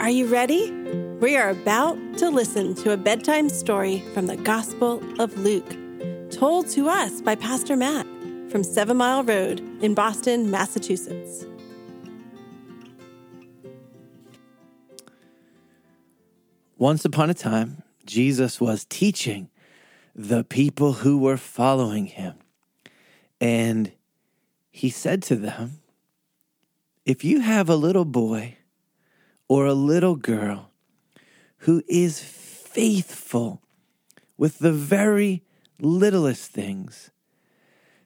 Are you ready? We are about to listen to a bedtime story from the Gospel of Luke, told to us by Pastor Matt from Seven Mile Road in Boston, Massachusetts. Once upon a time, Jesus was teaching the people who were following him. And he said to them, If you have a little boy or a little girl who is faithful with the very littlest things,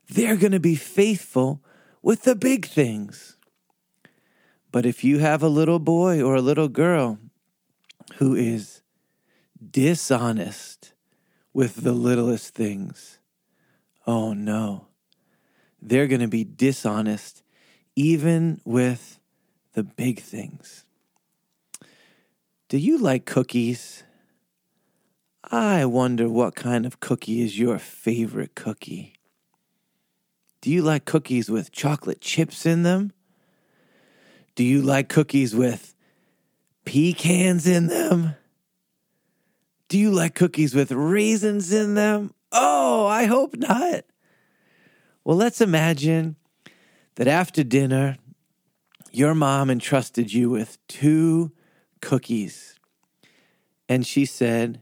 they're going to be faithful with the big things. But if you have a little boy or a little girl who is dishonest with the littlest things, oh no, they're going to be dishonest even with the big things. Do you like cookies? I wonder what kind of cookie is your favorite cookie. Do you like cookies with chocolate chips in them? Do you like cookies with pecans in them? Do you like cookies with raisins in them? Oh, I hope not. Well, let's imagine that after dinner, your mom entrusted you with two cookies. And she said,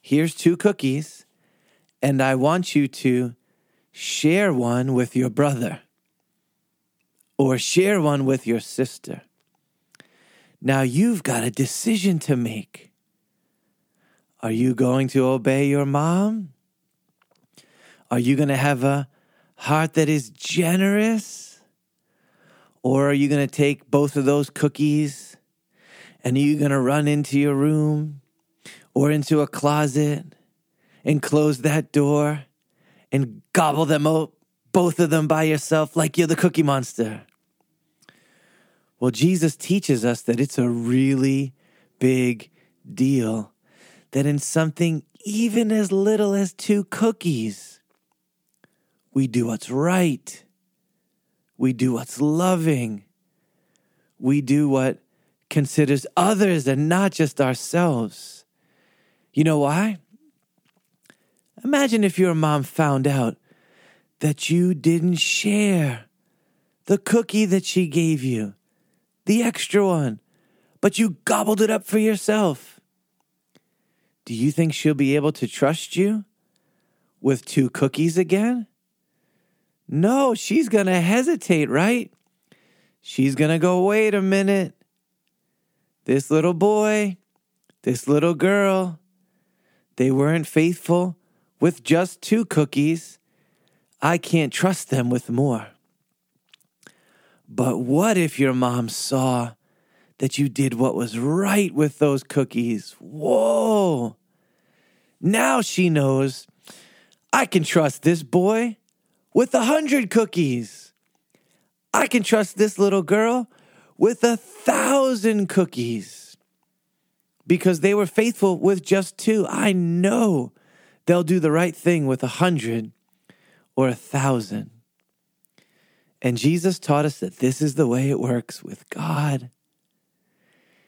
Here's two cookies, and I want you to share one with your brother or share one with your sister. Now you've got a decision to make. Are you going to obey your mom? Are you going to have a heart that is generous? Or are you going to take both of those cookies and are you going to run into your room or into a closet and close that door and gobble them up, both of them by yourself, like you're the cookie monster? Well, Jesus teaches us that it's a really big deal that in something even as little as two cookies, we do what's right. We do what's loving. We do what considers others and not just ourselves. You know why? Imagine if your mom found out that you didn't share the cookie that she gave you, the extra one, but you gobbled it up for yourself. Do you think she'll be able to trust you with two cookies again? No, she's going to hesitate, right? She's going to go, wait a minute. This little boy, this little girl, they weren't faithful with just two cookies. I can't trust them with more. But what if your mom saw that you did what was right with those cookies? Whoa! Now she knows I can trust this boy with a hundred cookies. I can trust this little girl with a thousand cookies because they were faithful with just two. I know they'll do the right thing with a hundred or a thousand. And Jesus taught us that this is the way it works with God.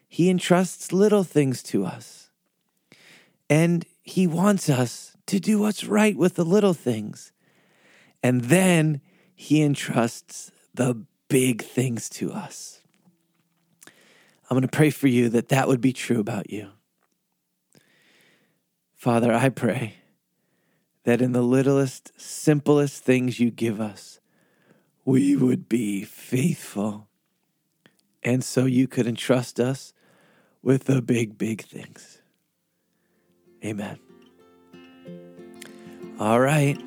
He entrusts little things to us. And He wants us to do what's right with the little things. And then He entrusts the big things to us. I'm going to pray for you that that would be true about you. Father, I pray that in the littlest, simplest things you give us, we would be faithful. And so you could entrust us with the big, big things. Amen. All right.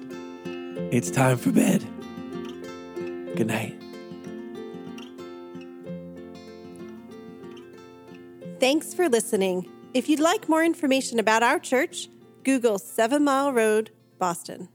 It's time for bed. Good night. Thanks for listening. If you'd like more information about our church, Google Seven Mile Road, Boston.